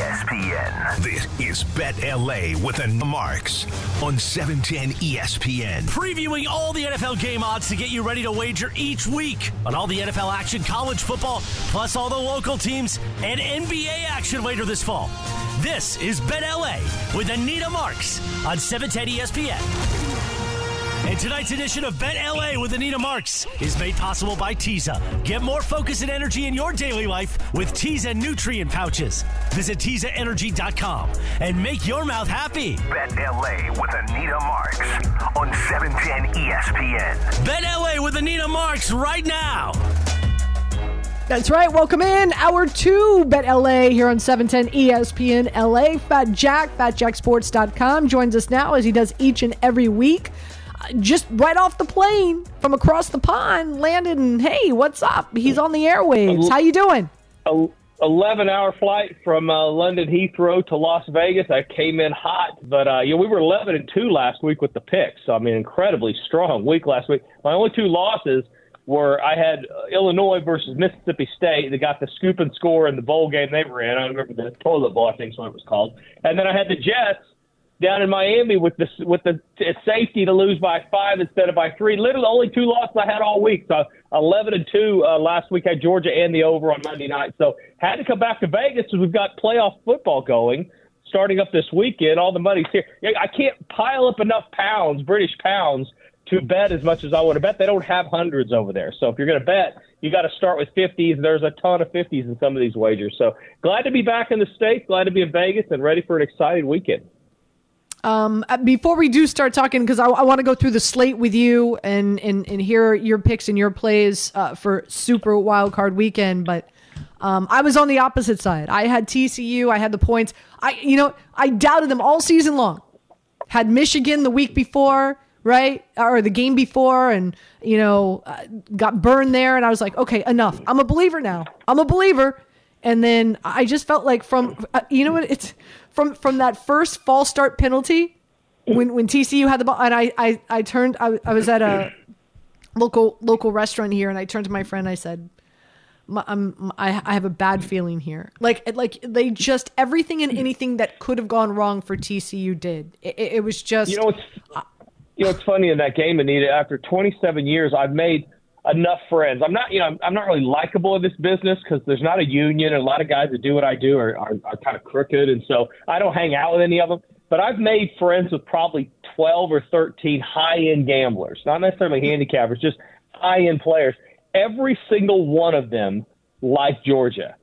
ESPN. This is Bet LA with the marks on 710 ESPN. Previewing all the NFL game odds to get you ready to wager each week on all the NFL action, college football, plus all the local teams and NBA action later this fall. This is Bet LA with Anita Marks on 710 ESPN. And tonight's edition of Bet LA with Anita Marks is made possible by Teza. Get more focus and energy in your daily life with Teza nutrient pouches. Visit TezaEnergy.com and make your mouth happy. Bet LA with Anita Marks on 710 ESPN. Bet LA with Anita Marks right now. That's right. Welcome in. Hour two, Bet LA here on 710 ESPN LA. Fat Jack, FatJackSports.com joins us now as he does each and every week just right off the plane from across the pond, landed and hey, what's up? He's on the airwaves. How you doing? 11 hour flight from uh, London Heathrow to Las Vegas. I came in hot, but uh, you know, we were 11 and 2 last week with the picks. So, I mean, incredibly strong week last week. My only two losses were I had uh, Illinois versus Mississippi State. They got the scoop and score in the bowl game they were in. I remember the toilet bowl, I think it was called. And then I had the Jets down in Miami with the with the safety to lose by five instead of by three. Literally, only two losses I had all week. So eleven and two uh, last week. Had Georgia and the over on Monday night. So had to come back to Vegas because we've got playoff football going starting up this weekend. All the money's here. I can't pile up enough pounds, British pounds, to bet as much as I want to bet. They don't have hundreds over there. So if you're going to bet, you got to start with 50s. There's a ton of 50s in some of these wagers. So glad to be back in the States, glad to be in Vegas, and ready for an exciting weekend. Um, uh, before we do start talking, because I, I want to go through the slate with you and, and, and hear your picks and your plays uh, for Super Wild Card Weekend, but um, I was on the opposite side. I had TCU. I had the points. I you know I doubted them all season long. Had Michigan the week before, right, or the game before, and you know uh, got burned there. And I was like, okay, enough. I'm a believer now. I'm a believer. And then I just felt like from uh, you know what it's from from that first false start penalty when when TCU had the ball, and I I, I turned I, I was at a local local restaurant here, and I turned to my friend. I said. I'm, I, I have a bad feeling here. Like, like they just everything and anything that could have gone wrong for TCU did. It, it was just. You know, it's you know, it's funny in that game, Anita. After 27 years, I've made enough friends. I'm not, you know, I'm not really likable in this business because there's not a union, and a lot of guys that do what I do are, are, are kind of crooked, and so I don't hang out with any of them. But I've made friends with probably 12 or 13 high-end gamblers, not necessarily handicappers, just high-end players. Every single one of them like Georgia.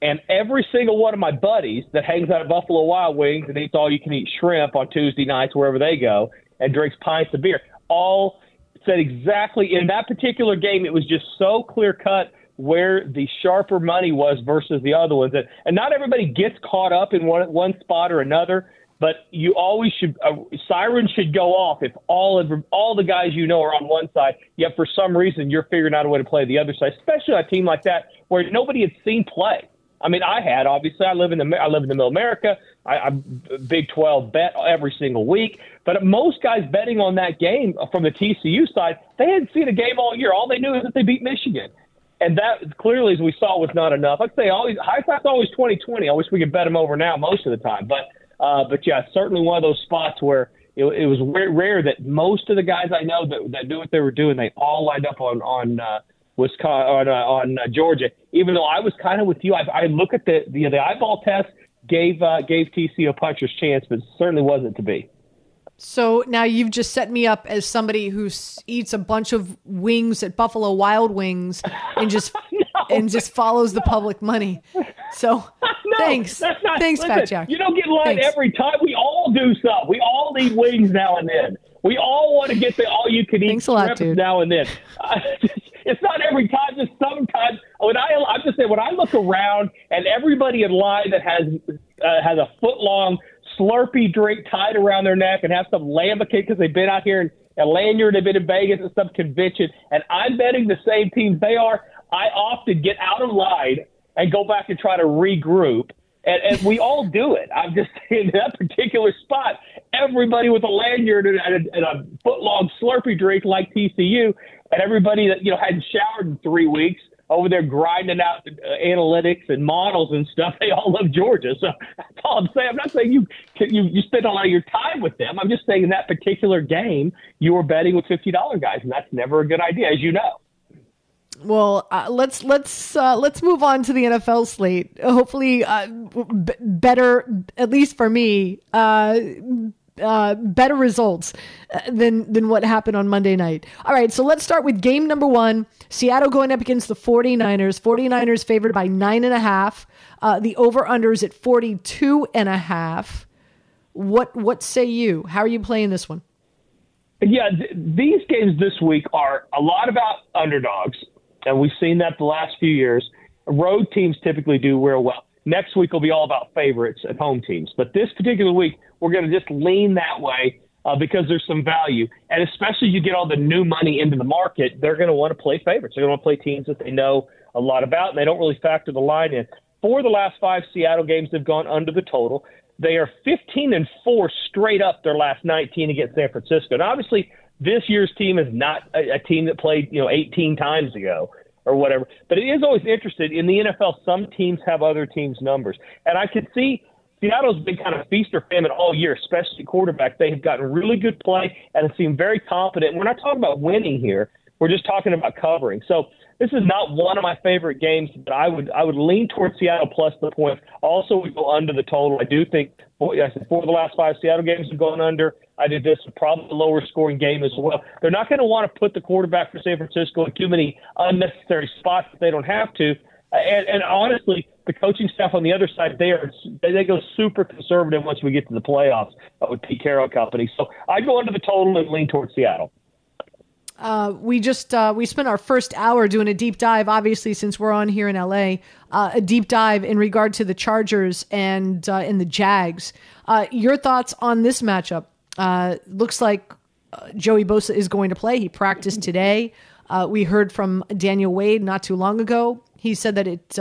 And every single one of my buddies that hangs out at Buffalo Wild Wings and eats all you can eat shrimp on Tuesday nights wherever they go and drinks pints of beer, all said exactly in that particular game. It was just so clear cut where the sharper money was versus the other ones. And, and not everybody gets caught up in one one spot or another. But you always should uh, sirens should go off if all of all the guys you know are on one side. Yet for some reason you're figuring out a way to play the other side, especially on a team like that where nobody had seen play. I mean, I had obviously. I live in the I live in the middle America. I, I'm Big 12 bet every single week. But most guys betting on that game from the TCU side, they hadn't seen a game all year. All they knew is that they beat Michigan. And that clearly, as we saw, was not enough. I'd say always Hiestat's always 20-20. I wish we could bet them over now most of the time. But uh, but yeah, certainly one of those spots where it, it was rare that most of the guys I know that that knew what they were doing, they all lined up on on uh, Wisconsin on uh, on uh, Georgia. Even though I was kind of with you, I, I look at the the, the eyeball test gave uh, gave TCU a puncher's chance, but certainly wasn't to be. So now you've just set me up as somebody who eats a bunch of wings at Buffalo Wild Wings and just no, and just follows no. the public money. So no, thanks, not, thanks, listen, Fat Jack. You don't get lined thanks. every time. We all do stuff. We all need wings now and then. We all want to get the all you can eat Thanks a lot, dude. now and then. It's not every time, just sometimes. When I, I'm just saying, when I look around and everybody in line that has uh, has a foot long Slurpee drink tied around their neck and have some lambicate because they've been out here in a lanyard, they've been in Vegas at some convention, and I'm betting the same teams they are. I often get out of line and go back and try to regroup. And, and we all do it. I'm just in that particular spot. Everybody with a lanyard and a, and a foot long Slurpee drink like TCU, and everybody that you know hadn't showered in three weeks over there grinding out uh, analytics and models and stuff. They all love Georgia. So that's all I'm saying. I'm not saying you you you spend a lot of your time with them. I'm just saying in that particular game you were betting with fifty dollar guys, and that's never a good idea, as you know. Well, uh, let's let's uh, let's move on to the NFL slate. Hopefully, uh, b- better at least for me. Uh, better results uh, than than what happened on Monday night. All right, so let's start with game number one. Seattle going up against the 49ers. 49ers favored by nine and a half. Uh, the over under is at 42 and a half. What what say you? How are you playing this one? Yeah, th- these games this week are a lot about underdogs, and we've seen that the last few years. Road teams typically do real well. Next week will be all about favorites and home teams, but this particular week we're going to just lean that way uh, because there's some value. And especially you get all the new money into the market, they're going to want to play favorites. They're going to play teams that they know a lot about, and they don't really factor the line in. For the last five Seattle games they've gone under the total. They are 15 and four straight up their last 19 against San Francisco. And obviously, this year's team is not a, a team that played you know 18 times ago or whatever. But it is always interesting in the NFL. Some teams have other teams' numbers, and I can see Seattle's been kind of feast or famine all year, especially quarterback. They have gotten really good play and have seemed very confident. We're not talking about winning here. We're just talking about covering. So this is not one of my favorite games, but I would I would lean towards Seattle plus the points. Also, we go under the total. I do think I said four of the last five Seattle games have gone under. I did this probably a lower scoring game as well. They're not going to want to put the quarterback for San Francisco in too many unnecessary spots if they don't have to. And, and honestly, the coaching staff on the other side, they are they go super conservative once we get to the playoffs with Pete Carroll Company. So I go under the total and lean towards Seattle. Uh, we just uh, we spent our first hour doing a deep dive. Obviously, since we're on here in LA, uh, a deep dive in regard to the Chargers and uh, in the Jags. Uh, your thoughts on this matchup? Uh, looks like Joey Bosa is going to play. He practiced today. we heard from Daniel Wade not too long ago. He said that it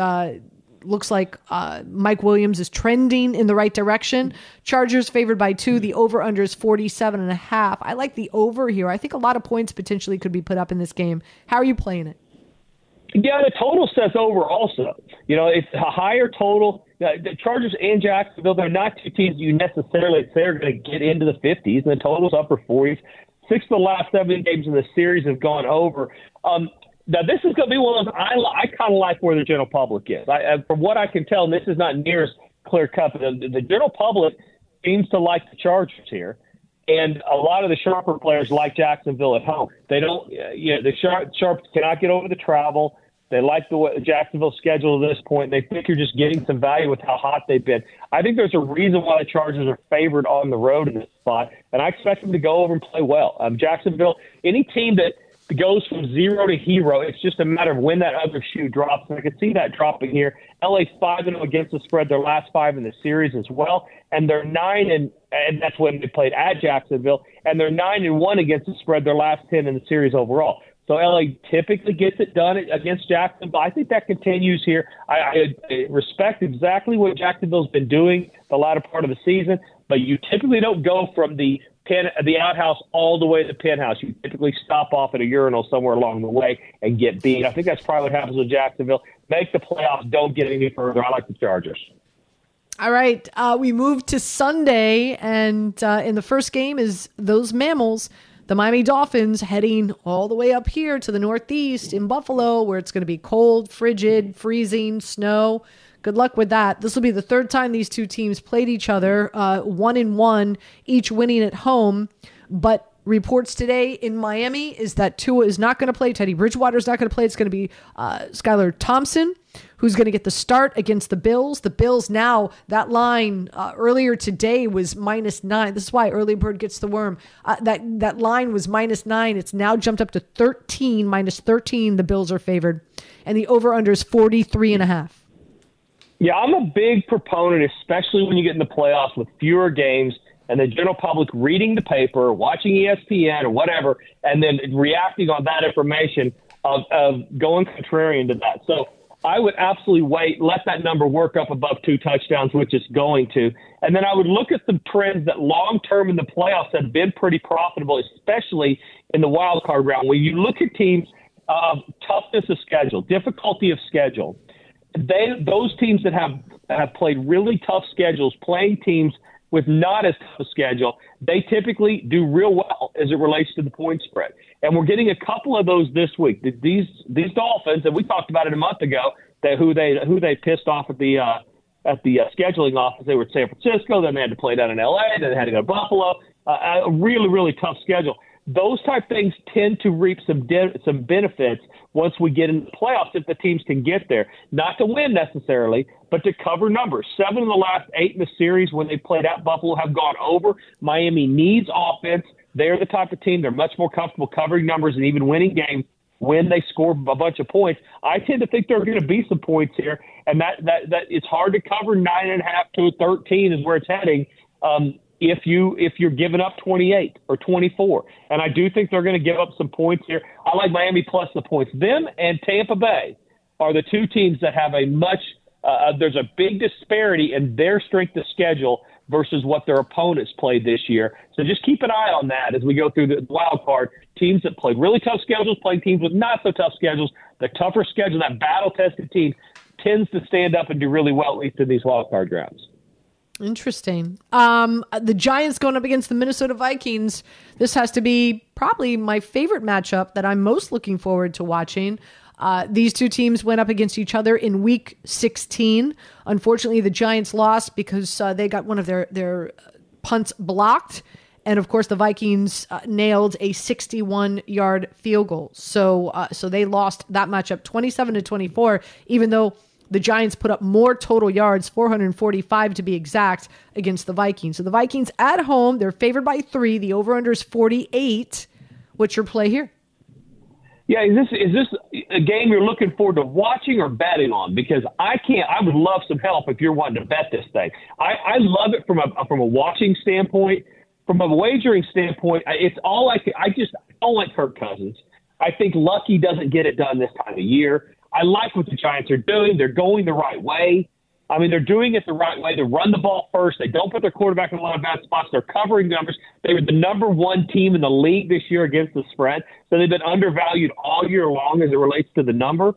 looks like uh, Mike Williams is trending in the right direction. Chargers favored by two. The over under is 47 and a half. I like the over here. I think a lot of points potentially could be put up in this game. How are you playing it? Yeah, the total says over also. You know, it's a higher total. The Chargers and Jacksonville, they're not two teams you necessarily say are going to get into the 50s, and the total's upper 40s. Six of the last seven games in the series have gone over. Um, now, this is going to be one of those. I, I kind of like where the general public is. I, from what I can tell, and this is not near as clear cut, the, the general public seems to like the Chargers here. And a lot of the sharper players like Jacksonville at home. They don't, you know, the sharp, sharps cannot get over the travel. They like the way Jacksonville schedule at this point. They think you're just getting some value with how hot they've been. I think there's a reason why the Chargers are favored on the road in this spot, and I expect them to go over and play well. Um, Jacksonville, any team that – goes from zero to hero. It's just a matter of when that other shoe drops. And I can see that dropping here. LA's five and oh against the spread their last five in the series as well, and they're nine and and that's when they played at Jacksonville, and they're nine and one against the spread their last ten in the series overall. So LA typically gets it done against Jacksonville. I think that continues here. I, I respect exactly what Jacksonville's been doing the latter part of the season, but you typically don't go from the pen, the outhouse all the way to the penthouse. You typically stop off at a urinal somewhere along the way and get beat. I think that's probably what happens with Jacksonville. Make the playoffs, don't get any further. I like the Chargers. All right, uh, we move to Sunday, and uh, in the first game is those mammals, the Miami Dolphins, heading all the way up here to the Northeast in Buffalo, where it's going to be cold, frigid, freezing, snow. Good luck with that. This will be the third time these two teams played each other, uh, one in one, each winning at home. But reports today in Miami is that Tua is not going to play. Teddy Bridgewater is not going to play. It's going to be uh, Skylar Thompson who's going to get the start against the Bills. The Bills now, that line uh, earlier today was minus nine. This is why early bird gets the worm. Uh, that, that line was minus nine. It's now jumped up to 13, minus 13. The Bills are favored. And the over under is 43 and a half. Yeah, I'm a big proponent, especially when you get in the playoffs with fewer games and the general public reading the paper, watching ESPN or whatever, and then reacting on that information of, of going contrarian to that. So I would absolutely wait, let that number work up above two touchdowns, which it's going to. And then I would look at some trends that long term in the playoffs have been pretty profitable, especially in the wild card round. When you look at teams – uh, toughness of schedule, difficulty of schedule. They those teams that have have played really tough schedules, playing teams with not as tough a schedule, they typically do real well as it relates to the point spread. And we're getting a couple of those this week. These these Dolphins, and we talked about it a month ago, that who they who they pissed off at the uh, at the uh, scheduling office. They were at San Francisco, then they had to play down in L.A., then they had to go to Buffalo. Uh, a really really tough schedule those type things tend to reap some de- some benefits once we get into the playoffs if the teams can get there. Not to win necessarily, but to cover numbers. Seven of the last eight in the series when they played at Buffalo have gone over. Miami needs offense. They're the type of team they're much more comfortable covering numbers and even winning games when they score a bunch of points. I tend to think there are going to be some points here, and that that that it's hard to cover nine and a half to thirteen is where it's heading. Um, if you if you're giving up 28 or 24. And I do think they're going to give up some points here. I like Miami plus the points. Them and Tampa Bay are the two teams that have a much uh, uh, there's a big disparity in their strength of schedule versus what their opponents played this year. So just keep an eye on that as we go through the wild card. Teams that played really tough schedules, playing teams with not so tough schedules. The tougher schedule, that battle tested team, tends to stand up and do really well, at least in these wild card rounds. Interesting. Um, the Giants going up against the Minnesota Vikings. This has to be probably my favorite matchup that I'm most looking forward to watching. Uh, these two teams went up against each other in Week 16. Unfortunately, the Giants lost because uh, they got one of their their punts blocked, and of course, the Vikings uh, nailed a 61 yard field goal. So uh, so they lost that matchup 27 to 24. Even though the Giants put up more total yards, 445 to be exact, against the Vikings. So the Vikings at home, they're favored by three. The over under is 48. What's your play here? Yeah, is this is this a game you're looking forward to watching or betting on? Because I can't. I would love some help if you're wanting to bet this thing. I, I love it from a from a watching standpoint. From a wagering standpoint, it's all I can. I just I don't like Kirk Cousins. I think Lucky doesn't get it done this time of year. I like what the Giants are doing. They're going the right way. I mean, they're doing it the right way. They run the ball first. They don't put their quarterback in a lot of bad spots. They're covering numbers. They were the number one team in the league this year against the spread. So they've been undervalued all year long as it relates to the number.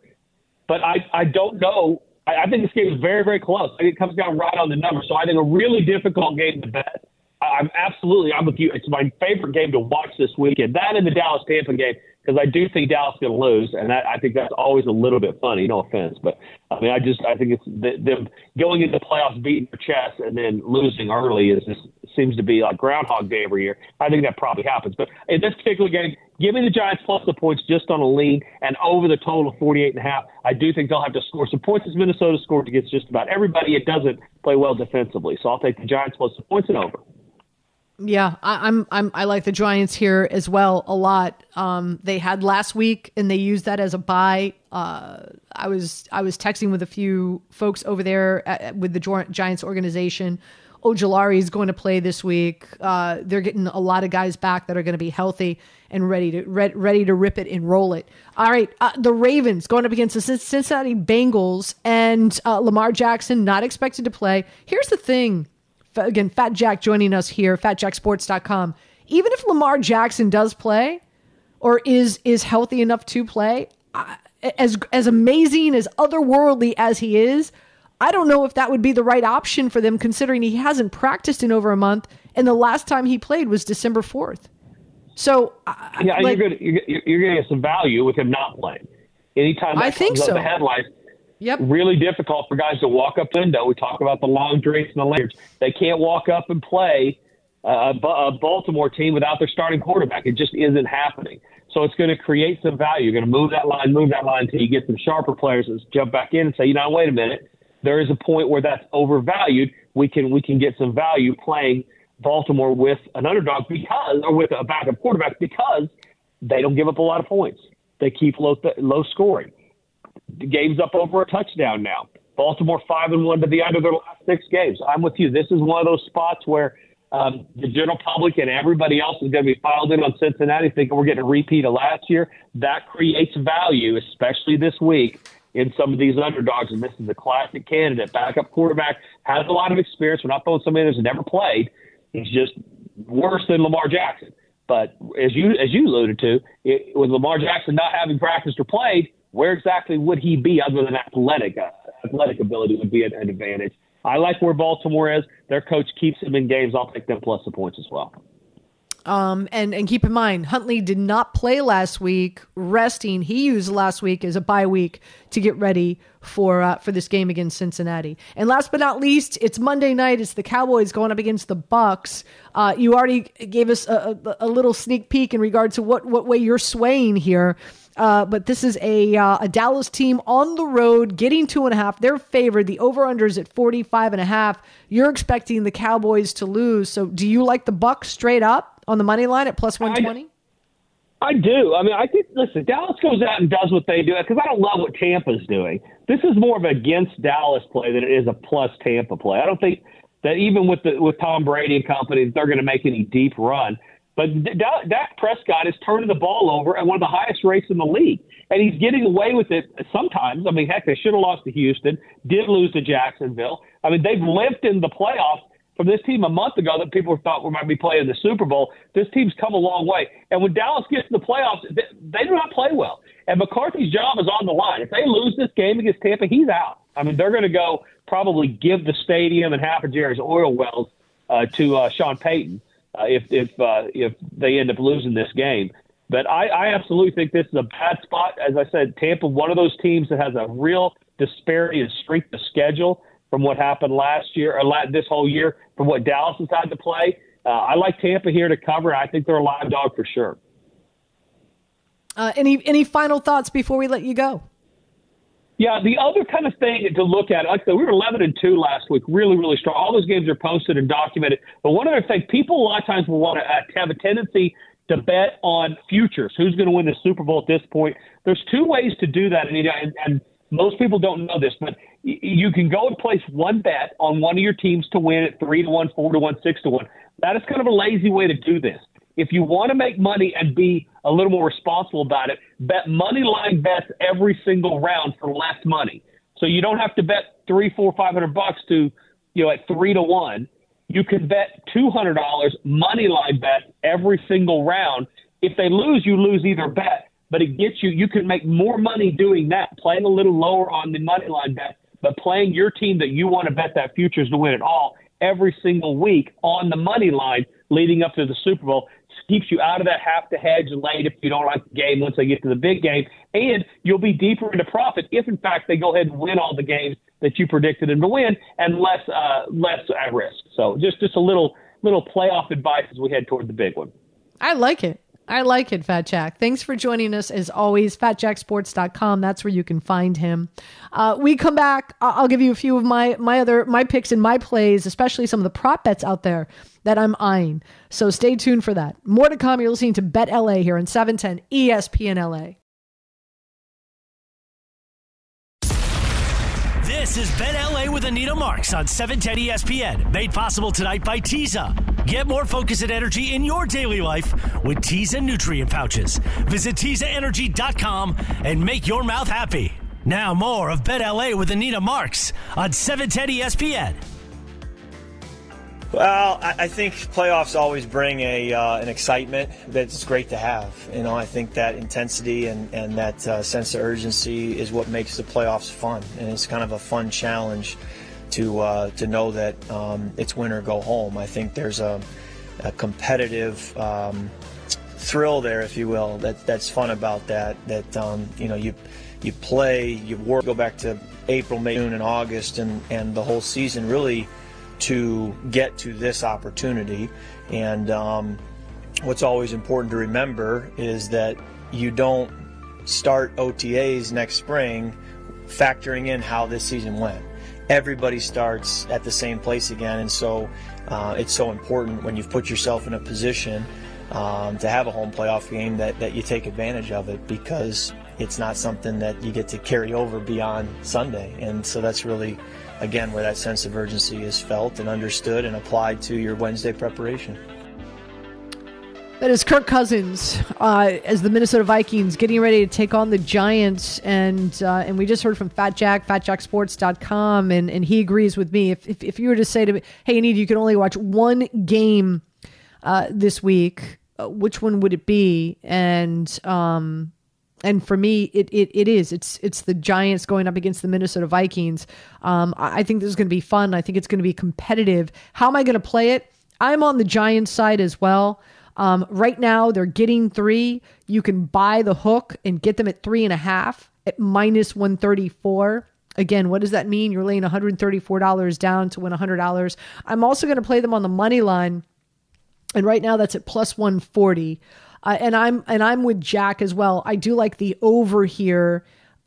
But I, I don't know. I, I think this game is very, very close. I think it comes down right on the number. So I think a really difficult game to bet. I, I'm absolutely, I'm with you. It's my favorite game to watch this weekend. That and the Dallas Tampa game because I do think Dallas is going to lose, and that, I think that's always a little bit funny. No offense, but I mean, I just I think it's the, them going into playoffs, beating their chest, and then losing early is just seems to be like Groundhog Day every year. I think that probably happens, but in this particular game, give me the Giants plus the points just on a lean and over the total of 48 and a half. I do think they'll have to score some points as Minnesota scored against just about everybody. It doesn't play well defensively, so I'll take the Giants plus the points and over. Yeah, I, am I'm, I like the Giants here as well a lot. Um, they had last week and they used that as a bye. Uh, I was I was texting with a few folks over there at, with the Giants organization. Ojulari is going to play this week. Uh, they're getting a lot of guys back that are going to be healthy and ready to re- ready to rip it and roll it. All right, uh, the Ravens going up against the Cincinnati Bengals and uh, Lamar Jackson not expected to play. Here's the thing again, Fat Jack joining us here, fatjacksports.com. Even if Lamar Jackson does play or is is healthy enough to play, as as amazing as otherworldly as he is, I don't know if that would be the right option for them considering he hasn't practiced in over a month and the last time he played was December 4th. So yeah, like, you're going you're, you're going to get some value with him not playing. Anytime that I think so. the headlines, Yep. Really difficult for guys to walk up the window. We talk about the long drinks and the Lanyards. They can't walk up and play a, a Baltimore team without their starting quarterback. It just isn't happening. So it's going to create some value. You're going to move that line, move that line until you get some sharper players that jump back in and say, you know, wait a minute. There is a point where that's overvalued. We can we can get some value playing Baltimore with an underdog because, or with a backup quarterback because they don't give up a lot of points. They keep low low scoring. The game's up over a touchdown now. Baltimore five and one to the end of their last six games. I'm with you. This is one of those spots where um, the general public and everybody else is going to be filed in on Cincinnati, thinking we're getting a repeat of last year. That creates value, especially this week in some of these underdogs. And this is a classic candidate, backup quarterback, has a lot of experience. We're not throwing somebody that's never played. He's just worse than Lamar Jackson. But as you as you alluded to, it, with Lamar Jackson not having practiced or played, where exactly would he be other than athletic? Uh, athletic ability would be an, an advantage. I like where Baltimore is. Their coach keeps them in games. I'll take them plus the points as well. Um, and and keep in mind, Huntley did not play last week, resting. He used last week as a bye week to get ready for uh, for this game against Cincinnati. And last but not least, it's Monday night. It's the Cowboys going up against the Bucks. Uh, you already gave us a, a, a, little sneak peek in regard to what what way you're swaying here. Uh, but this is a uh, a Dallas team on the road getting two and a half. They're favored. The over under is at 45 and a half. You're expecting the Cowboys to lose. So do you like the Bucks straight up on the money line at plus 120? I, I do. I mean, I think, listen, Dallas goes out and does what they do because I don't love what Tampa's doing. This is more of an against Dallas play than it is a plus Tampa play. I don't think that even with the with Tom Brady and company, they're going to make any deep run. But Dak Prescott is turning the ball over at one of the highest rates in the league, and he's getting away with it sometimes. I mean, heck, they should have lost to Houston, did lose to Jacksonville. I mean, they've limped in the playoffs from this team a month ago that people thought we might be playing the Super Bowl. This team's come a long way, and when Dallas gets to the playoffs, they, they do not play well. And McCarthy's job is on the line. If they lose this game against Tampa, he's out. I mean, they're going to go probably give the stadium and half of Jerry's oil wells uh, to uh, Sean Payton uh, if if uh, if they end up losing this game. But I, I absolutely think this is a bad spot. As I said, Tampa, one of those teams that has a real disparity in strength of schedule from what happened last year or this whole year from what Dallas has had to play. Uh, I like Tampa here to cover. I think they're a live dog for sure. Uh, any any final thoughts before we let you go? Yeah, the other kind of thing to look at, like I said, we were 11 and 2 last week, really, really strong. All those games are posted and documented. But one other thing, people a lot of times will want to uh, have a tendency to bet on futures. Who's going to win the Super Bowl at this point? There's two ways to do that, and, and, and most people don't know this, but you can go and place one bet on one of your teams to win at three to one, four to one, six to one. That is kind of a lazy way to do this. If you want to make money and be a little more responsible about it, bet money line bets every single round for less money. So you don't have to bet three, four, five hundred bucks to, you know, at three to one. You can bet two hundred dollars money line bet every single round. If they lose, you lose either bet, but it gets you. You can make more money doing that, playing a little lower on the money line bet, but playing your team that you want to bet that futures to win it all every single week on the money line leading up to the Super Bowl keeps you out of that have to hedge late if you don't like the game once they get to the big game, and you'll be deeper into profit if in fact they go ahead and win all the games that you predicted them to win, and less uh, less at risk. So just just a little little playoff advice as we head toward the big one. I like it. I like it, Fat Jack. Thanks for joining us as always. FatJackSports.com. That's where you can find him. Uh, we come back. I'll give you a few of my my other my picks and my plays, especially some of the prop bets out there that I'm eyeing. So stay tuned for that. More to come. You're listening to Bet LA here on 710 ESPN LA. This is Bet LA with Anita Marks on 710 ESPN, made possible tonight by Teza. Get more focus and energy in your daily life with Teza nutrient pouches. Visit TezaEnergy.com and make your mouth happy. Now more of Bet LA with Anita Marks on 710 ESPN. Well, I, think playoffs always bring a uh, an excitement that's great to have. You know, I think that intensity and and that uh, sense of urgency is what makes the playoffs fun, and it's kind of a fun challenge to uh, to know that um, it's win or go home. I think there's a, a competitive um, thrill there, if you will. That that's fun about that. That um, you know you you play, you work, go back to April, May, June, and August, and and the whole season really to get to this opportunity. And um, what's always important to remember is that you don't start OTAs next spring factoring in how this season went. Everybody starts at the same place again, and so uh, it's so important when you've put yourself in a position um, to have a home playoff game that, that you take advantage of it because it's not something that you get to carry over beyond Sunday. And so that's really again, where that sense of urgency is felt and understood and applied to your Wednesday preparation. That is Kirk Cousins uh, as the Minnesota Vikings getting ready to take on the Giants. And uh, and we just heard from Fat Jack, fatjacksports.com, and, and he agrees with me. If, if, if you were to say to me, hey, Anita, you can only watch one game uh, this week, uh, which one would it be? And um, and for me, it, it it is. It's it's the Giants going up against the Minnesota Vikings. Um, I, think this is going to be fun. I think it's going to be competitive. How am I going to play it? I'm on the Giants side as well. Um, right now, they're getting three. You can buy the hook and get them at three and a half at minus 134. Again, what does that mean? You're laying $134 down to win $100. I'm also going to play them on the money line. And right now that's at plus 140. And I'm and I'm with Jack as well. I do like the over here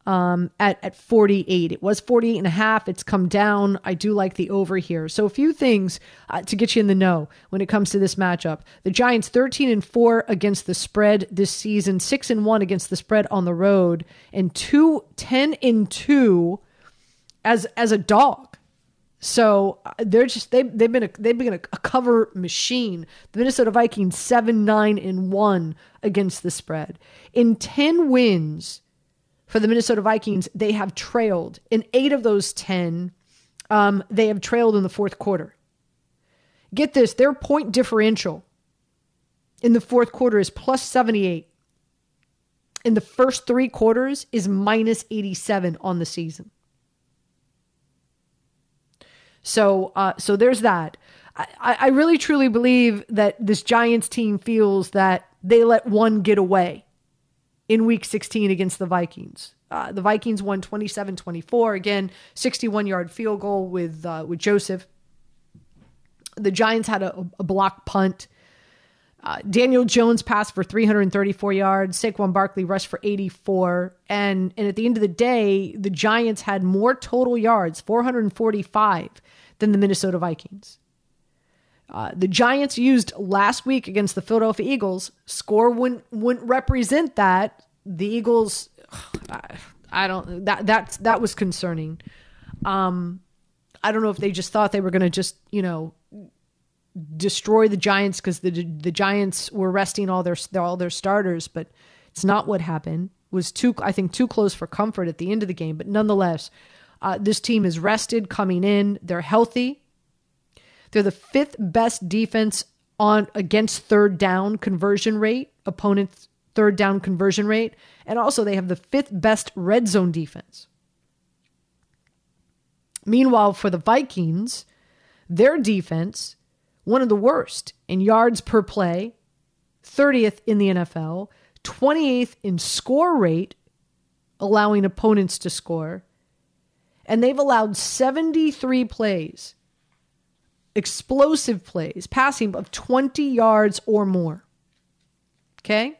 um, at, at 48. It was 48 and a half. It's come down. I do like the over here. So a few things uh, to get you in the know when it comes to this matchup. The Giants 13 and 4 against the spread this season, 6 and 1 against the spread on the road, and 2 10 and 2 as as a dog. So uh, they're just they they've been a, they've been a, a cover machine. The Minnesota Vikings 7 9 and 1 against the spread. In 10 wins for the Minnesota Vikings, they have trailed. In eight of those 10, um, they have trailed in the fourth quarter. Get this their point differential in the fourth quarter is plus 78. In the first three quarters is minus 87 on the season. So, uh, so there's that. I, I really truly believe that this Giants team feels that they let one get away in week 16 against the Vikings. Uh, the Vikings won 27 24. Again, 61 yard field goal with, uh, with Joseph. The Giants had a, a block punt. Uh, Daniel Jones passed for 334 yards. Saquon Barkley rushed for 84. And, and at the end of the day, the Giants had more total yards, 445, than the Minnesota Vikings. Uh, the Giants used last week against the Philadelphia Eagles. Score wouldn't wouldn't represent that. The Eagles, I, I don't that that that was concerning. Um, I don't know if they just thought they were going to just you know destroy the Giants because the the Giants were resting all their all their starters, but it's not what happened. It was too I think too close for comfort at the end of the game, but nonetheless, uh, this team is rested coming in. They're healthy. They're the fifth best defense on against third down conversion rate, opponent's third down conversion rate, and also they have the fifth best red zone defense. Meanwhile, for the Vikings, their defense, one of the worst in yards per play, 30th in the NFL, 28th in score rate, allowing opponents to score, and they've allowed 73 plays explosive plays, passing of 20 yards or more. Okay?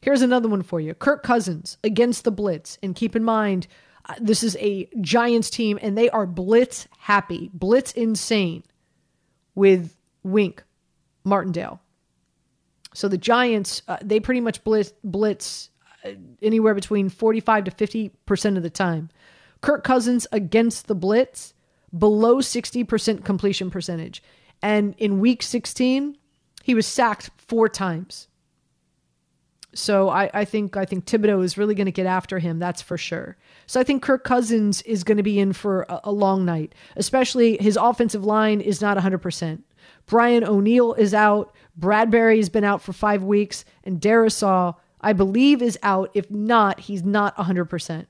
Here's another one for you Kirk Cousins against the Blitz. And keep in mind, uh, this is a Giants team, and they are blitz happy, blitz insane with Wink Martindale. So the Giants, uh, they pretty much blitz, blitz uh, anywhere between 45 to 50% of the time. Kirk Cousins against the blitz, below 60% completion percentage. And in week 16, he was sacked four times. So I, I think I think Thibodeaux is really going to get after him. That's for sure. So I think Kirk Cousins is going to be in for a, a long night. Especially his offensive line is not 100. percent Brian O'Neill is out. Bradbury has been out for five weeks, and Darrisaw, I believe, is out. If not, he's not 100.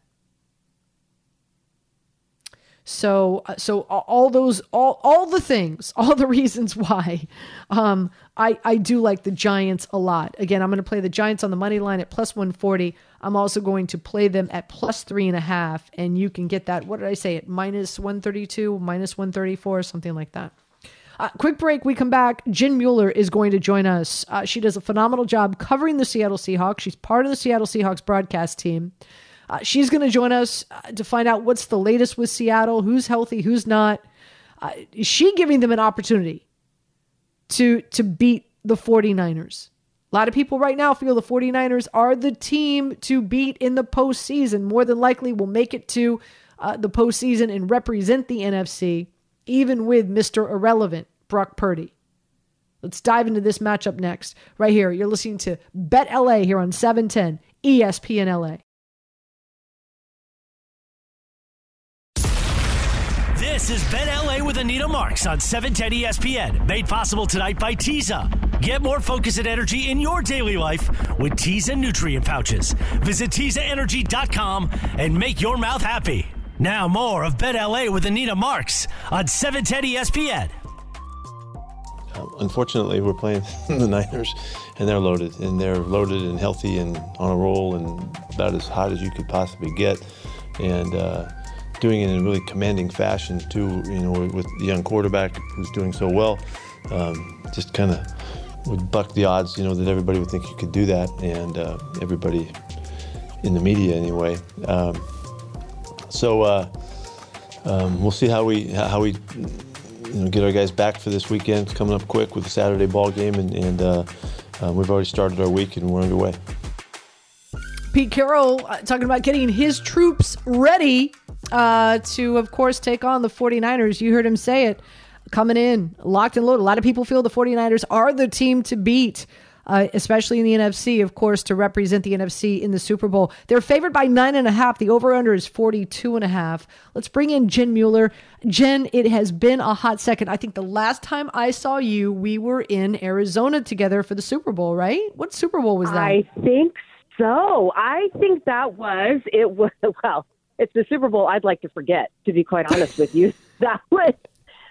So, uh, so all those, all, all the things, all the reasons why, um, I, I do like the Giants a lot. Again, I'm going to play the Giants on the money line at plus 140. I'm also going to play them at plus three and a half, and you can get that. What did I say? At minus 132, minus 134, something like that. Uh, quick break. We come back. Jen Mueller is going to join us. Uh, she does a phenomenal job covering the Seattle Seahawks. She's part of the Seattle Seahawks broadcast team. Uh, she's going to join us uh, to find out what's the latest with Seattle, who's healthy, who's not. Uh, is she giving them an opportunity to to beat the 49ers? A lot of people right now feel the 49ers are the team to beat in the postseason. More than likely will make it to uh, the postseason and represent the NFC, even with Mr. Irrelevant, Brock Purdy. Let's dive into this matchup next. Right here, you're listening to Bet LA here on 710 ESPN LA. This is Bet LA with Anita Marks on 710 ESPN, made possible tonight by Teza. Get more focus and energy in your daily life with Teza nutrient pouches. Visit TezaEnergy.com and make your mouth happy. Now more of Bet LA with Anita Marks on 710 ESPN. unfortunately, we're playing the Niners, and they're loaded, and they're loaded and healthy and on a roll, and about as hot as you could possibly get, and uh, doing it in a really commanding fashion too. You know, with the young quarterback who's doing so well, um, just kind of would buck the odds. You know that everybody would think you could do that, and uh, everybody in the media anyway. Um, so uh, um, we'll see how we how we you know, get our guys back for this weekend. It's coming up quick with the Saturday ball game, and, and uh, uh, we've already started our week and we're underway. Pete Carroll uh, talking about getting his troops ready uh, to, of course, take on the 49ers. You heard him say it coming in, locked and loaded. A lot of people feel the 49ers are the team to beat uh, especially in the NFC, of course, to represent the NFC in the Super Bowl. They're favored by nine and a half. The over under is 42 and a half. Let's bring in Jen Mueller. Jen, it has been a hot second. I think the last time I saw you, we were in Arizona together for the Super Bowl, right? What Super Bowl was that? I think so. I think that was, it was, well, it's the Super Bowl I'd like to forget, to be quite honest with you. That was,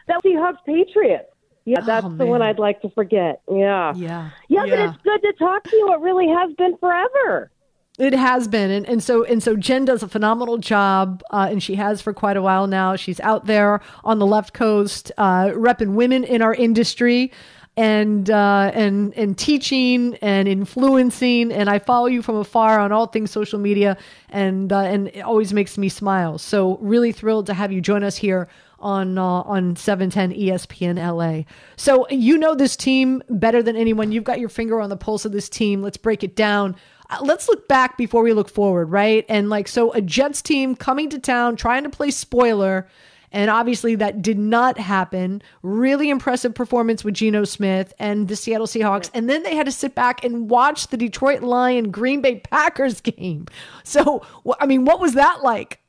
that was Seahawks Patriots. Yeah, that's Oh, the one. I'd like to forget. Yeah. Yeah. Yeah, but it's good to talk to you. It really has been forever. It has been, and, and so and so Jen does a phenomenal job, uh, and she has for quite a while now. She's out there on the left coast, uh, repping women in our industry, and uh, and and teaching and influencing. And I follow you from afar on all things social media, and uh, and it always makes me smile. So really thrilled to have you join us here on uh, on 710 ESPN LA. So you know this team better than anyone. You've got your finger on the pulse of this team. Let's break it down. Uh, let's look back before we look forward, right? And like so a Jets team coming to town trying to play spoiler and obviously that did not happen. Really impressive performance with Geno Smith and the Seattle Seahawks. And then they had to sit back and watch the Detroit Lion Green Bay Packers game. So, I mean, what was that like?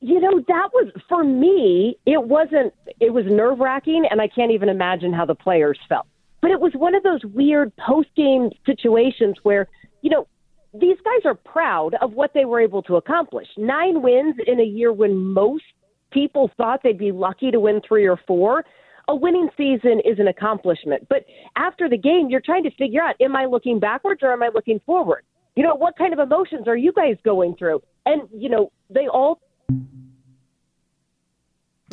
You know, that was for me. It wasn't. It was nerve wracking, and I can't even imagine how the players felt. But it was one of those weird post game situations where you know these guys are proud of what they were able to accomplish. Nine wins in a year when most people thought they'd be lucky to win three or four. A winning season is an accomplishment. But after the game, you're trying to figure out am I looking backwards or am I looking forward? You know, what kind of emotions are you guys going through? And, you know, they all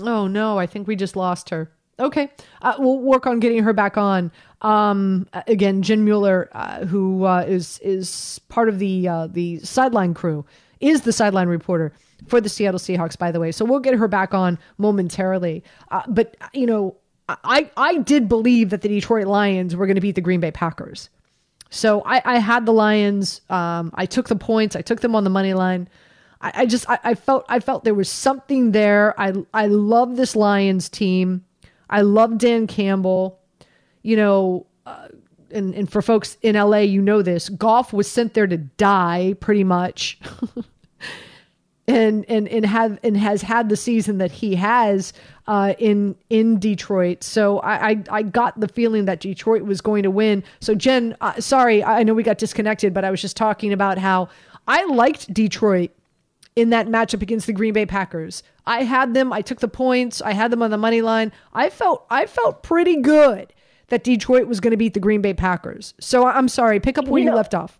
Oh no, I think we just lost her. Okay, uh, we'll work on getting her back on. Um, again, Jen Mueller, uh, who uh, is is part of the uh, the sideline crew, is the sideline reporter for the Seattle Seahawks. By the way, so we'll get her back on momentarily. Uh, but you know, I I did believe that the Detroit Lions were going to beat the Green Bay Packers. So I, I had the Lions. Um, I took the points. I took them on the money line. I, I just I, I felt I felt there was something there. I I love this Lions team. I love Dan Campbell. You know, uh, and and for folks in LA, you know this. Goff was sent there to die, pretty much. and and and have and has had the season that he has uh, in in Detroit. So I, I I got the feeling that Detroit was going to win. So Jen, uh, sorry, I know we got disconnected, but I was just talking about how I liked Detroit in that matchup against the Green Bay Packers. I had them. I took the points. I had them on the money line. I felt I felt pretty good that Detroit was going to beat the Green Bay Packers. So I'm sorry. Pick up where You you know- left off.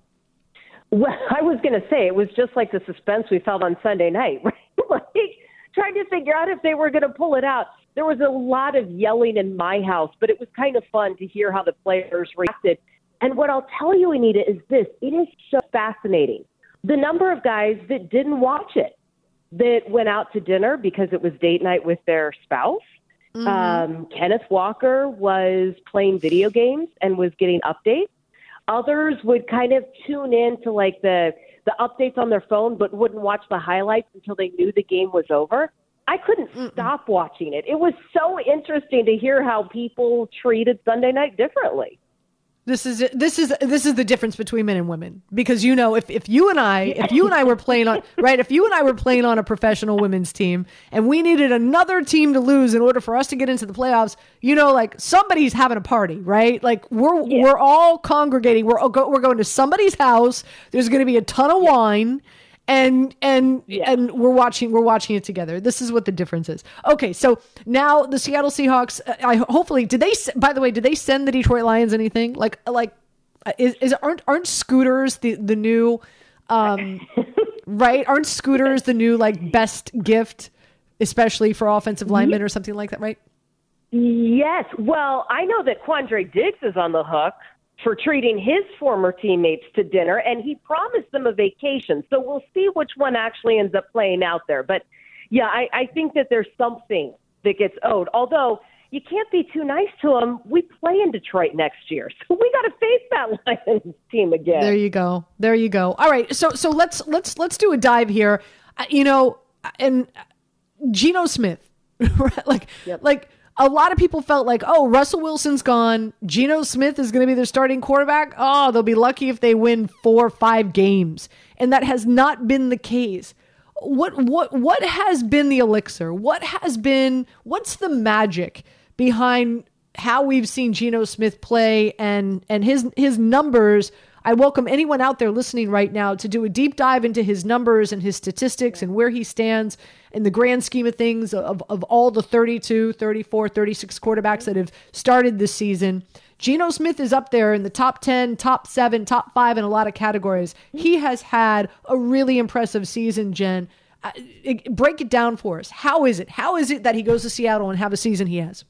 Well, I was going to say it was just like the suspense we felt on Sunday night, right? like trying to figure out if they were going to pull it out. There was a lot of yelling in my house, but it was kind of fun to hear how the players reacted. And what I'll tell you, Anita, is this: it is so fascinating. The number of guys that didn't watch it, that went out to dinner because it was date night with their spouse. Um, Kenneth Walker was playing video games and was getting updates. Others would kind of tune in to like the the updates on their phone, but wouldn't watch the highlights until they knew the game was over. I couldn't stop watching it. It was so interesting to hear how people treated Sunday night differently. This is this is this is the difference between men and women. Because you know if, if you and I if you and I were playing on right if you and I were playing on a professional women's team and we needed another team to lose in order for us to get into the playoffs you know like somebody's having a party right? Like we're yeah. we're all congregating. We're oh, we're going to somebody's house. There's going to be a ton of wine and and yeah. and we're watching we're watching it together. This is what the difference is. Okay, so now the Seattle Seahawks. Uh, I hopefully did they. By the way, did they send the Detroit Lions anything like like uh, is, is aren't aren't scooters the the new um right aren't scooters the new like best gift especially for offensive linemen or something like that right yes well i know that quandre diggs is on the hook for treating his former teammates to dinner, and he promised them a vacation. So we'll see which one actually ends up playing out there. But yeah, I, I think that there's something that gets owed. Although you can't be too nice to them. We play in Detroit next year, so we got to face that Lions team again. There you go. There you go. All right, so so let's let's let's do a dive here. Uh, you know, and Geno Smith, like yep. like a lot of people felt like, oh, Russell Wilson's gone. Geno Smith is going to be their starting quarterback. Oh, they'll be lucky if they win four or five games. And that has not been the case. What what what has been the elixir? What has been what's the magic behind how we've seen Geno Smith play and and his his numbers I welcome anyone out there listening right now to do a deep dive into his numbers and his statistics and where he stands in the grand scheme of things of, of all the 32, 34, 36 quarterbacks that have started this season. Geno Smith is up there in the top 10, top 7, top 5 in a lot of categories. He has had a really impressive season, Jen. Uh, it, break it down for us. How is it? How is it that he goes to Seattle and have a season he has?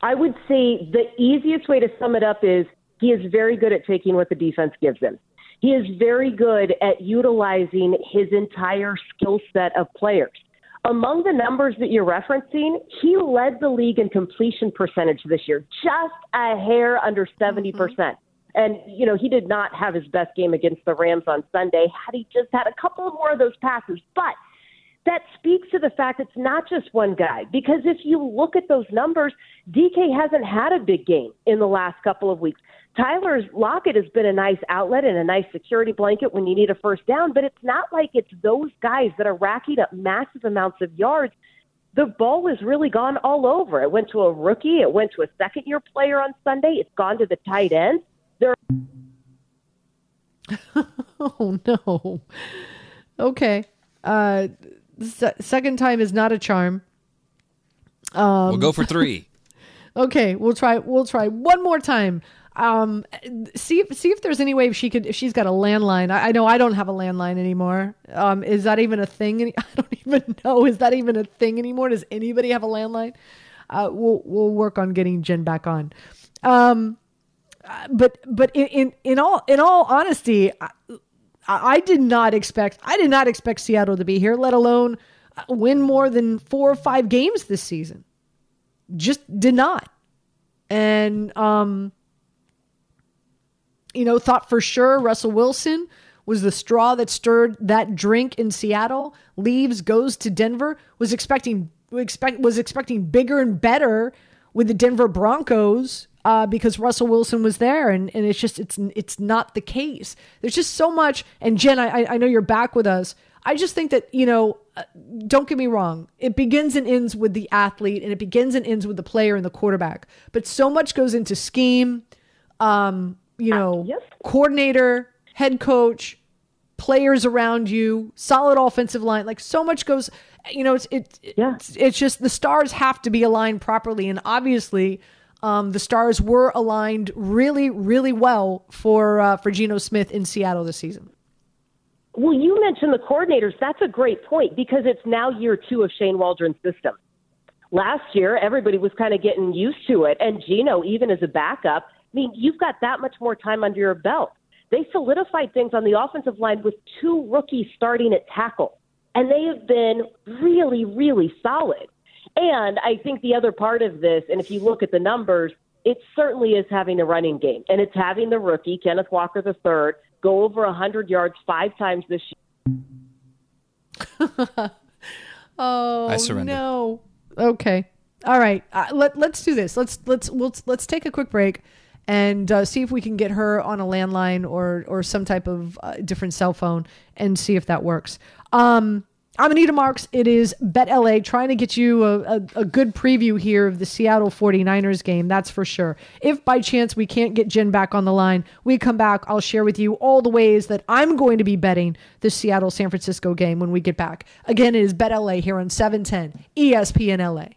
I would say the easiest way to sum it up is he is very good at taking what the defense gives him. He is very good at utilizing his entire skill set of players. Among the numbers that you're referencing, he led the league in completion percentage this year, just a hair under 70%. percent mm hmm And, you know, he did not have his best game against the Rams on Sunday had he just had a couple more of those passes. But that speaks to the fact it's not just one guy. Because if you look at those numbers, DK hasn't had a big game in the last couple of weeks. Tyler Lockett has been a nice outlet and a nice security blanket when you need a first down, but it's not like it's those guys that are racking up massive amounts of yards. The ball has really gone all over. It went to a rookie, it went to a second year player on Sunday, it's gone to the tight end. There Oh no. Okay. Uh se- second time is not a charm. Um, we'll go for 3. okay, we'll try we'll try one more time. Um, see see if there's any way she could if she's got a landline. I, I know I don't have a landline anymore. Um, is that even a thing? Any, I don't even know. Is that even a thing anymore? Does anybody have a landline? Uh, we'll we'll work on getting Jen back on. Um, but but in, in in all in all honesty, I, I did not expect I did not expect Seattle to be here, let alone win more than four or five games this season. Just did not. And um you know, thought for sure Russell Wilson was the straw that stirred that drink in Seattle. Leaves, goes to Denver. Was expecting expect was expecting bigger and better with the Denver Broncos uh, because Russell Wilson was there, and, and it's just it's it's not the case. There's just so much. And Jen, I I know you're back with us. I just think that you know, uh, don't get me wrong. It begins and ends with the athlete, and it begins and ends with the player and the quarterback. But so much goes into scheme. Um, you uh, know, uh, coordinator, head coach, players around you, solid offensive line. Like so much goes. You know, it's it, yeah. it's, it's just the stars have to be aligned properly, and obviously. Um, the stars were aligned really, really well for uh, for Geno Smith in Seattle this season. Well, you mentioned the coordinators. That's a great point because it's now year two of Shane Waldron's system. Last year, everybody was kind of getting used to it, and Geno, even as a backup, I mean, you've got that much more time under your belt. They solidified things on the offensive line with two rookies starting at tackle, and they have been really, really solid. And I think the other part of this, and if you look at the numbers, it certainly is having a running game, and it's having the rookie Kenneth Walker III go over 100 yards five times this year. oh, I surrender. No. Okay. All right. Uh, let Let's do this. Let's let's let's let's take a quick break and uh, see if we can get her on a landline or or some type of uh, different cell phone and see if that works. Um, I'm Anita Marks. It is Bet LA trying to get you a, a, a, good preview here of the Seattle 49ers game. That's for sure. If by chance we can't get Jen back on the line, we come back. I'll share with you all the ways that I'm going to be betting the Seattle San Francisco game when we get back. Again, it is Bet LA here on 710 ESPN LA.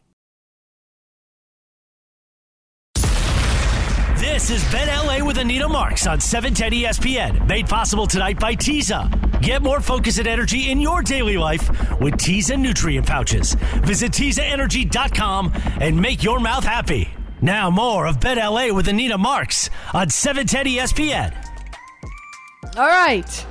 This is Bet LA with Anita Marks on 710 ESPN, made possible tonight by Teza. Get more focus and energy in your daily life with Teza nutrient pouches. Visit TezaEnergy.com and make your mouth happy. Now more of Bet LA with Anita Marks on 710 ESPN. All right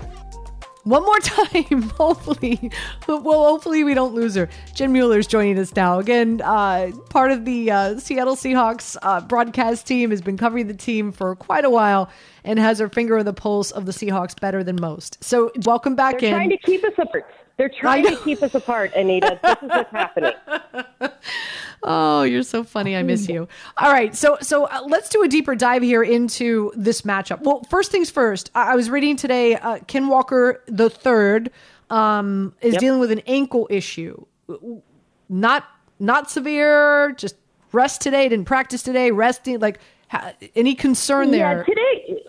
one more time. hopefully, well, hopefully we don't lose her. Jen Mueller is joining us now. Again, uh, part of the uh, Seattle Seahawks uh, broadcast team has been covering the team for quite a while and has her finger on the pulse of the Seahawks better than most. So, welcome back They're in. Trying to keep us apart. They're trying to keep us apart, Anita. This is what's happening. Oh, you're so funny. I miss you. All right, so so uh, let's do a deeper dive here into this matchup. Well, first things first. I, I was reading today. Uh, Ken Walker the third um, is yep. dealing with an ankle issue. Not not severe. Just rest today. Didn't practice today. Resting. Like ha- any concern there? Yeah, today.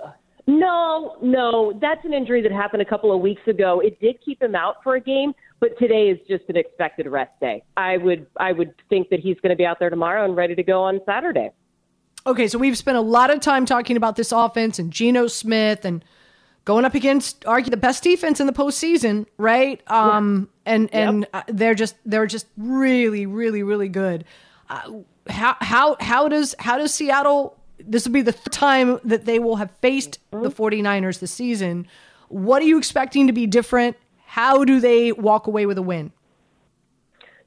No, no, that's an injury that happened a couple of weeks ago. It did keep him out for a game, but today is just an expected rest day. I would I would think that he's going to be out there tomorrow and ready to go on Saturday. Okay, so we've spent a lot of time talking about this offense and Geno Smith and going up against argue the best defense in the postseason, right? Um, yeah. and and yep. uh, they're just they're just really really really good. Uh, how how how does how does Seattle this will be the time that they will have faced the 49ers this season. What are you expecting to be different? How do they walk away with a win?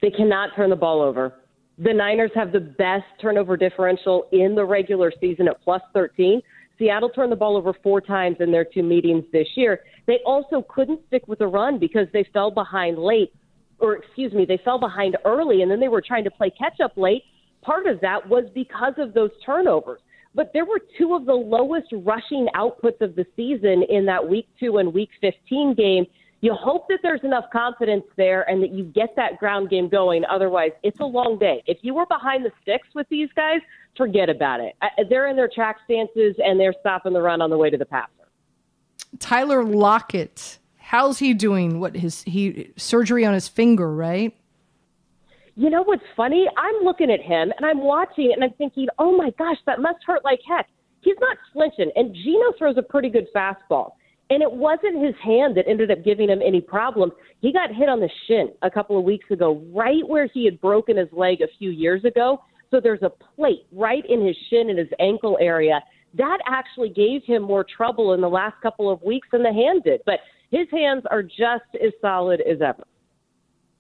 They cannot turn the ball over. The Niners have the best turnover differential in the regular season at plus 13. Seattle turned the ball over four times in their two meetings this year. They also couldn't stick with the run because they fell behind late, or excuse me, they fell behind early and then they were trying to play catch up late. Part of that was because of those turnovers but there were two of the lowest rushing outputs of the season in that week two and week 15 game. You hope that there's enough confidence there and that you get that ground game going. Otherwise, it's a long day. If you were behind the sticks with these guys, forget about it. They're in their track stances and they're stopping the run on the way to the passer. Tyler Lockett, how's he doing? What his he surgery on his finger, right? You know what's funny? I'm looking at him and I'm watching and I'm thinking, oh my gosh, that must hurt like heck. He's not flinching. And Geno throws a pretty good fastball. And it wasn't his hand that ended up giving him any problems. He got hit on the shin a couple of weeks ago, right where he had broken his leg a few years ago. So there's a plate right in his shin and his ankle area. That actually gave him more trouble in the last couple of weeks than the hand did. But his hands are just as solid as ever.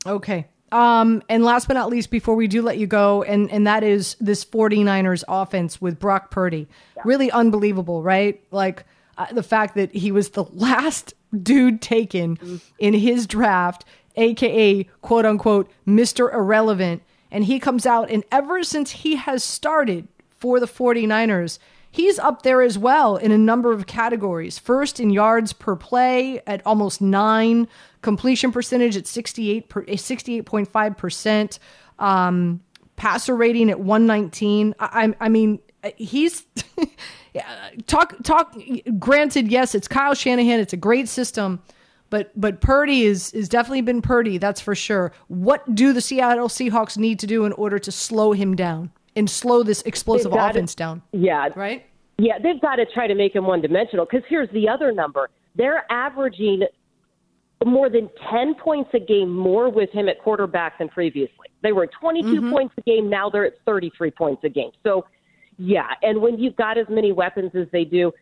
Okay. Um, and last but not least, before we do let you go, and, and that is this 49ers offense with Brock Purdy. Yeah. Really unbelievable, right? Like uh, the fact that he was the last dude taken in his draft, aka quote unquote Mr. Irrelevant. And he comes out, and ever since he has started for the 49ers, he's up there as well in a number of categories. First in yards per play at almost nine, completion percentage at 68 per, 68.5%, um, passer rating at 119. I, I mean, he's talk talk granted yes it's Kyle Shanahan it's a great system but but Purdy is is definitely been Purdy that's for sure what do the Seattle Seahawks need to do in order to slow him down and slow this explosive offense to, down yeah right yeah they've got to try to make him one dimensional because here's the other number they're averaging more than 10 points a game more with him at quarterback than previously. They were at 22 mm-hmm. points a game. Now they're at 33 points a game. So, yeah. And when you've got as many weapons as they do,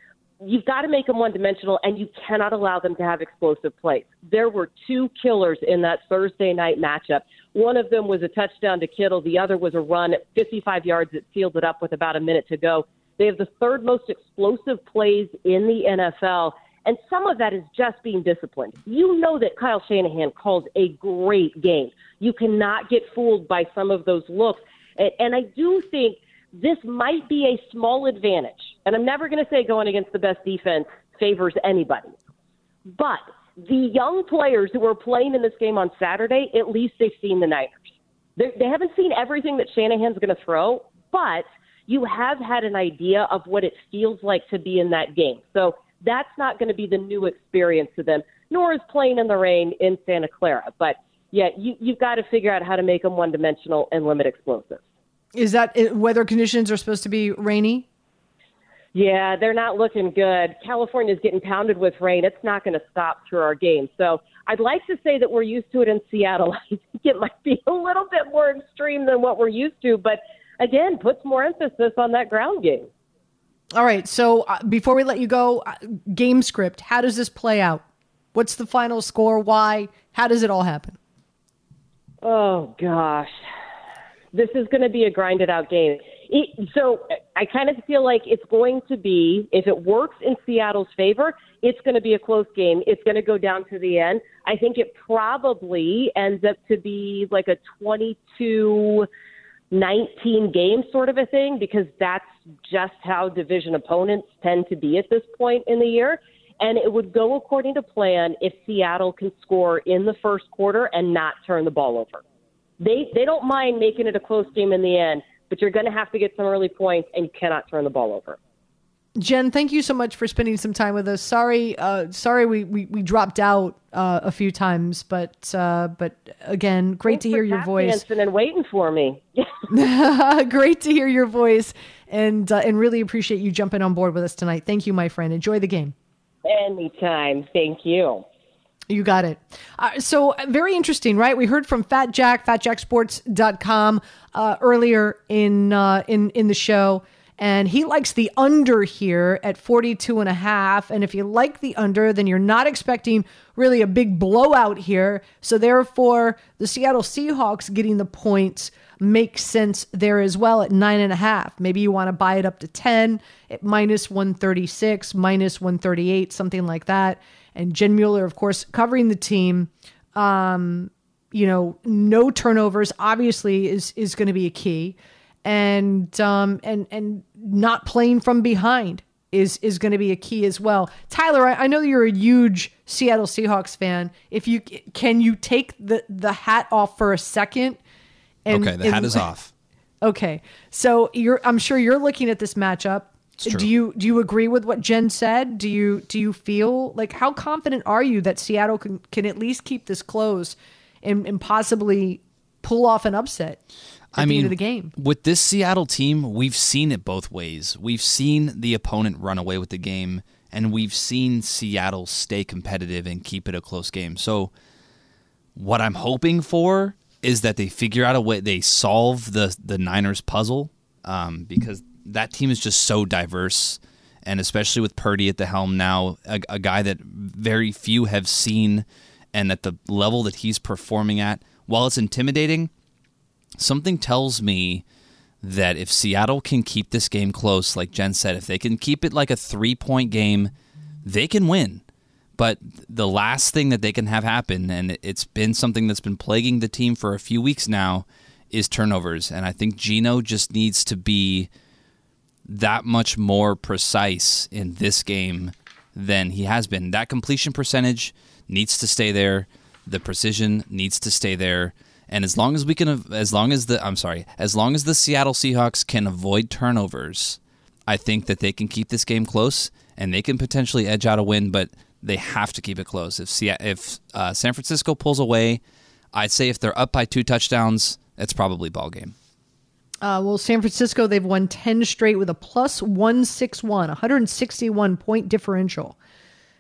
you've got to make them one dimensional and you cannot allow them to have explosive plays. There were two killers in that Thursday night matchup. One of them was a touchdown to Kittle, the other was a run at 55 yards that sealed it up with about a minute to go. They have the third most explosive plays in the NFL. And some of that is just being disciplined. You know that Kyle Shanahan calls a great game. You cannot get fooled by some of those looks. And, and I do think this might be a small advantage. And I'm never going to say going against the best defense favors anybody. But the young players who are playing in this game on Saturday, at least they've seen the Niners. They're, they haven't seen everything that Shanahan's going to throw, but you have had an idea of what it feels like to be in that game. So that's not going to be the new experience to them, nor is playing in the rain in Santa Clara. But yeah, you, you've got to figure out how to make them one dimensional and limit explosives. Is that weather conditions are supposed to be rainy? Yeah, they're not looking good. California's getting pounded with rain. It's not going to stop through our game. So I'd like to say that we're used to it in Seattle. I think it might be a little bit more extreme than what we're used to, but again, puts more emphasis on that ground game. All right. So uh, before we let you go, uh, game script. How does this play out? What's the final score? Why? How does it all happen? Oh gosh, this is going to be a grinded out game. It, so I kind of feel like it's going to be, if it works in Seattle's favor, it's going to be a close game. It's going to go down to the end. I think it probably ends up to be like a 22 19 game sort of a thing because that's just how division opponents tend to be at this point in the year. And it would go according to plan if Seattle can score in the first quarter and not turn the ball over. They they don't mind making it a close game in the end, but you're going to have to get some early points and you cannot turn the ball over. Jen, thank you so much for spending some time with us. Sorry, uh, sorry we, we, we dropped out uh, a few times, but uh, but again, great Thanks to hear your voice. And then waiting for me. great to hear your voice, and uh, and really appreciate you jumping on board with us tonight. Thank you, my friend. Enjoy the game. Anytime. Thank you. You got it. Uh, so very interesting, right? We heard from Fat Jack, fatjacksports.com uh, earlier in uh, in in the show and he likes the under here at 42 and a half and if you like the under then you're not expecting really a big blowout here so therefore the seattle seahawks getting the points makes sense there as well at nine and a half maybe you want to buy it up to 10 at minus 136 minus 138 something like that and jen mueller of course covering the team um, you know no turnovers obviously is is going to be a key and um, and and not playing from behind is is going to be a key as well. Tyler, I, I, know you're a huge Seattle Seahawks fan. If you can, you take the the hat off for a second. And, okay, the hat and, is off. Okay, so you're. I'm sure you're looking at this matchup. Do you do you agree with what Jen said? Do you do you feel like how confident are you that Seattle can can at least keep this close and, and possibly pull off an upset? I mean, the game. With this Seattle team, we've seen it both ways. We've seen the opponent run away with the game, and we've seen Seattle stay competitive and keep it a close game. So, what I'm hoping for is that they figure out a way they solve the the Niners puzzle um, because that team is just so diverse, and especially with Purdy at the helm now, a, a guy that very few have seen, and at the level that he's performing at, while it's intimidating something tells me that if Seattle can keep this game close, like Jen said, if they can keep it like a three point game, they can win. But the last thing that they can have happen, and it's been something that's been plaguing the team for a few weeks now, is turnovers. And I think Geno just needs to be that much more precise in this game than he has been. That completion percentage needs to stay there. The precision needs to stay there. And as long as we can, as long as the, I'm sorry, as long as the Seattle Seahawks can avoid turnovers, I think that they can keep this game close and they can potentially edge out a win. But they have to keep it close. If if uh, San Francisco pulls away, I'd say if they're up by two touchdowns, it's probably ball game. Uh, well, San Francisco, they've won 10 straight with a plus 161, 161 point differential.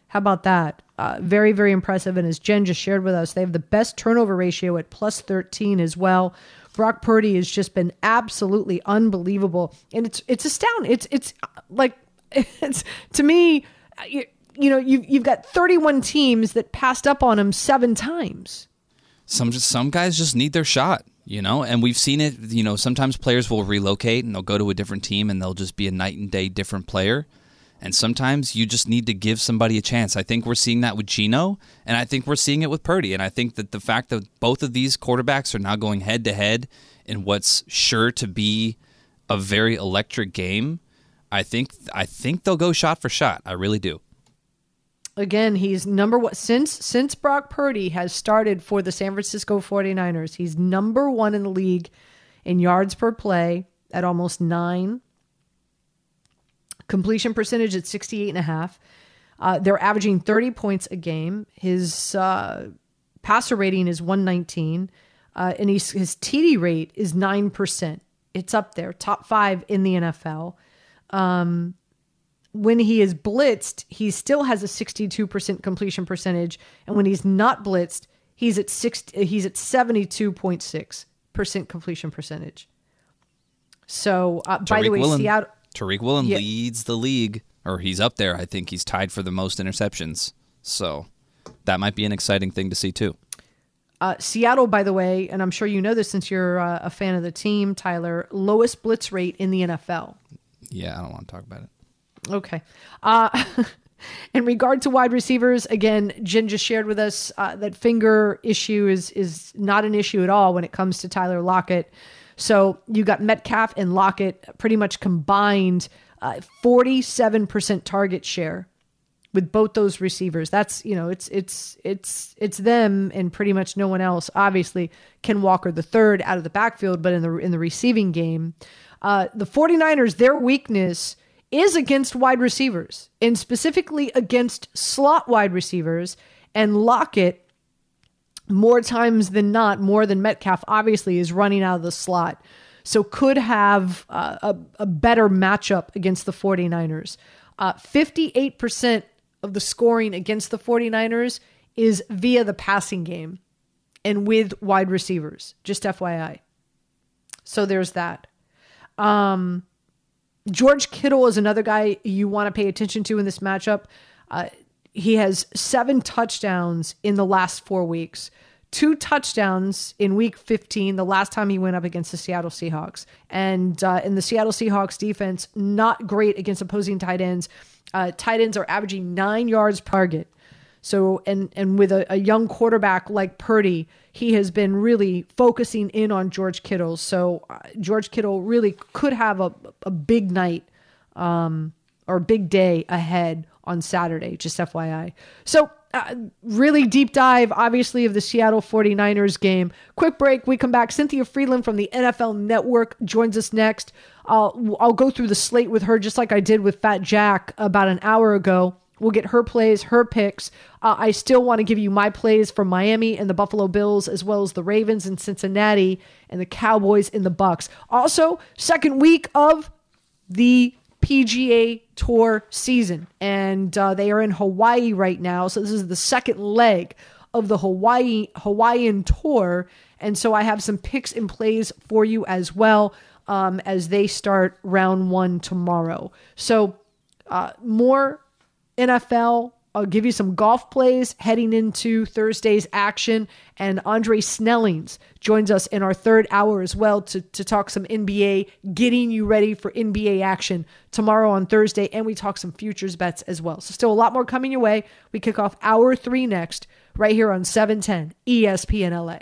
How about that? Uh, very, very impressive. And as Jen just shared with us, they have the best turnover ratio at plus 13 as well. Brock Purdy has just been absolutely unbelievable, and it's it's astounding. It's it's like it's to me, you, you know, you've you've got 31 teams that passed up on him seven times. Some just some guys just need their shot, you know, and we've seen it. You know, sometimes players will relocate and they'll go to a different team and they'll just be a night and day different player. And sometimes you just need to give somebody a chance. I think we're seeing that with Geno, and I think we're seeing it with Purdy. And I think that the fact that both of these quarterbacks are now going head to head in what's sure to be a very electric game. I think I think they'll go shot for shot. I really do. Again, he's number one since since Brock Purdy has started for the San Francisco 49ers. He's number 1 in the league in yards per play at almost 9. Completion percentage at 68.5. Uh, they're averaging 30 points a game. His uh, passer rating is 119, uh, and he's, his TD rate is 9%. It's up there, top five in the NFL. Um, when he is blitzed, he still has a 62% completion percentage, and when he's not blitzed, he's at six, he's at 72.6% completion percentage. So, uh, by the way, Woolen, Seattle Tariq Woolen Yeah. leads the league, or he's up there. I think he's tied for the most interceptions. So that might be an exciting thing to see too. Uh, Seattle, by the way, and I'm sure you know this since you're uh, a fan of the team, Tyler, lowest blitz rate in the NFL. Yeah, I don't want to talk about it. Okay. Uh, in regard to wide receivers, again, Jen just shared with us uh, that finger issue is is not an issue at all when it comes to Tyler Lockett. So you got Metcalf and Lockett pretty much combined uh, 47% target share with both those receivers. That's you know it's it's it's it's them and pretty much no one else. Obviously, Ken Walker the third out of the backfield, but in the in the receiving game, uh, the 49ers their weakness is against wide receivers and specifically against slot wide receivers and Lockett more times than not, more than Metcalf, obviously, is running out of the slot. So could have uh, a, a better matchup against the 49ers. Uh, 58% of the scoring against the 49ers is via the passing game and with wide receivers, just FYI. So there's that. Um, George Kittle is another guy you want to pay attention to in this matchup. Uh, he has seven touchdowns in the last four weeks. Two touchdowns in week 15, the last time he went up against the Seattle Seahawks. And uh, in the Seattle Seahawks defense, not great against opposing tight ends. Uh, tight ends are averaging nine yards per target. So, and and with a, a young quarterback like Purdy, he has been really focusing in on George Kittle. So, uh, George Kittle really could have a, a big night um, or big day ahead on Saturday, just FYI. So, uh, really deep dive, obviously, of the Seattle 49ers game. Quick break. We come back. Cynthia Frelund from the NFL Network joins us next. I'll, I'll go through the slate with her just like I did with Fat Jack about an hour ago. We'll get her plays, her picks. Uh, I still want to give you my plays for Miami and the Buffalo Bills, as well as the Ravens and Cincinnati and the Cowboys and the Bucks. Also, second week of the PGA Tour season, and uh, they are in Hawaii right now. So this is the second leg of the Hawaii Hawaiian Tour, and so I have some picks and plays for you as well um, as they start round one tomorrow. So uh, more NFL. I'll give you some golf plays heading into Thursday's action. And Andre Snellings joins us in our third hour as well to, to talk some NBA, getting you ready for NBA action tomorrow on Thursday. And we talk some futures bets as well. So, still a lot more coming your way. We kick off hour three next, right here on 710 ESPN LA.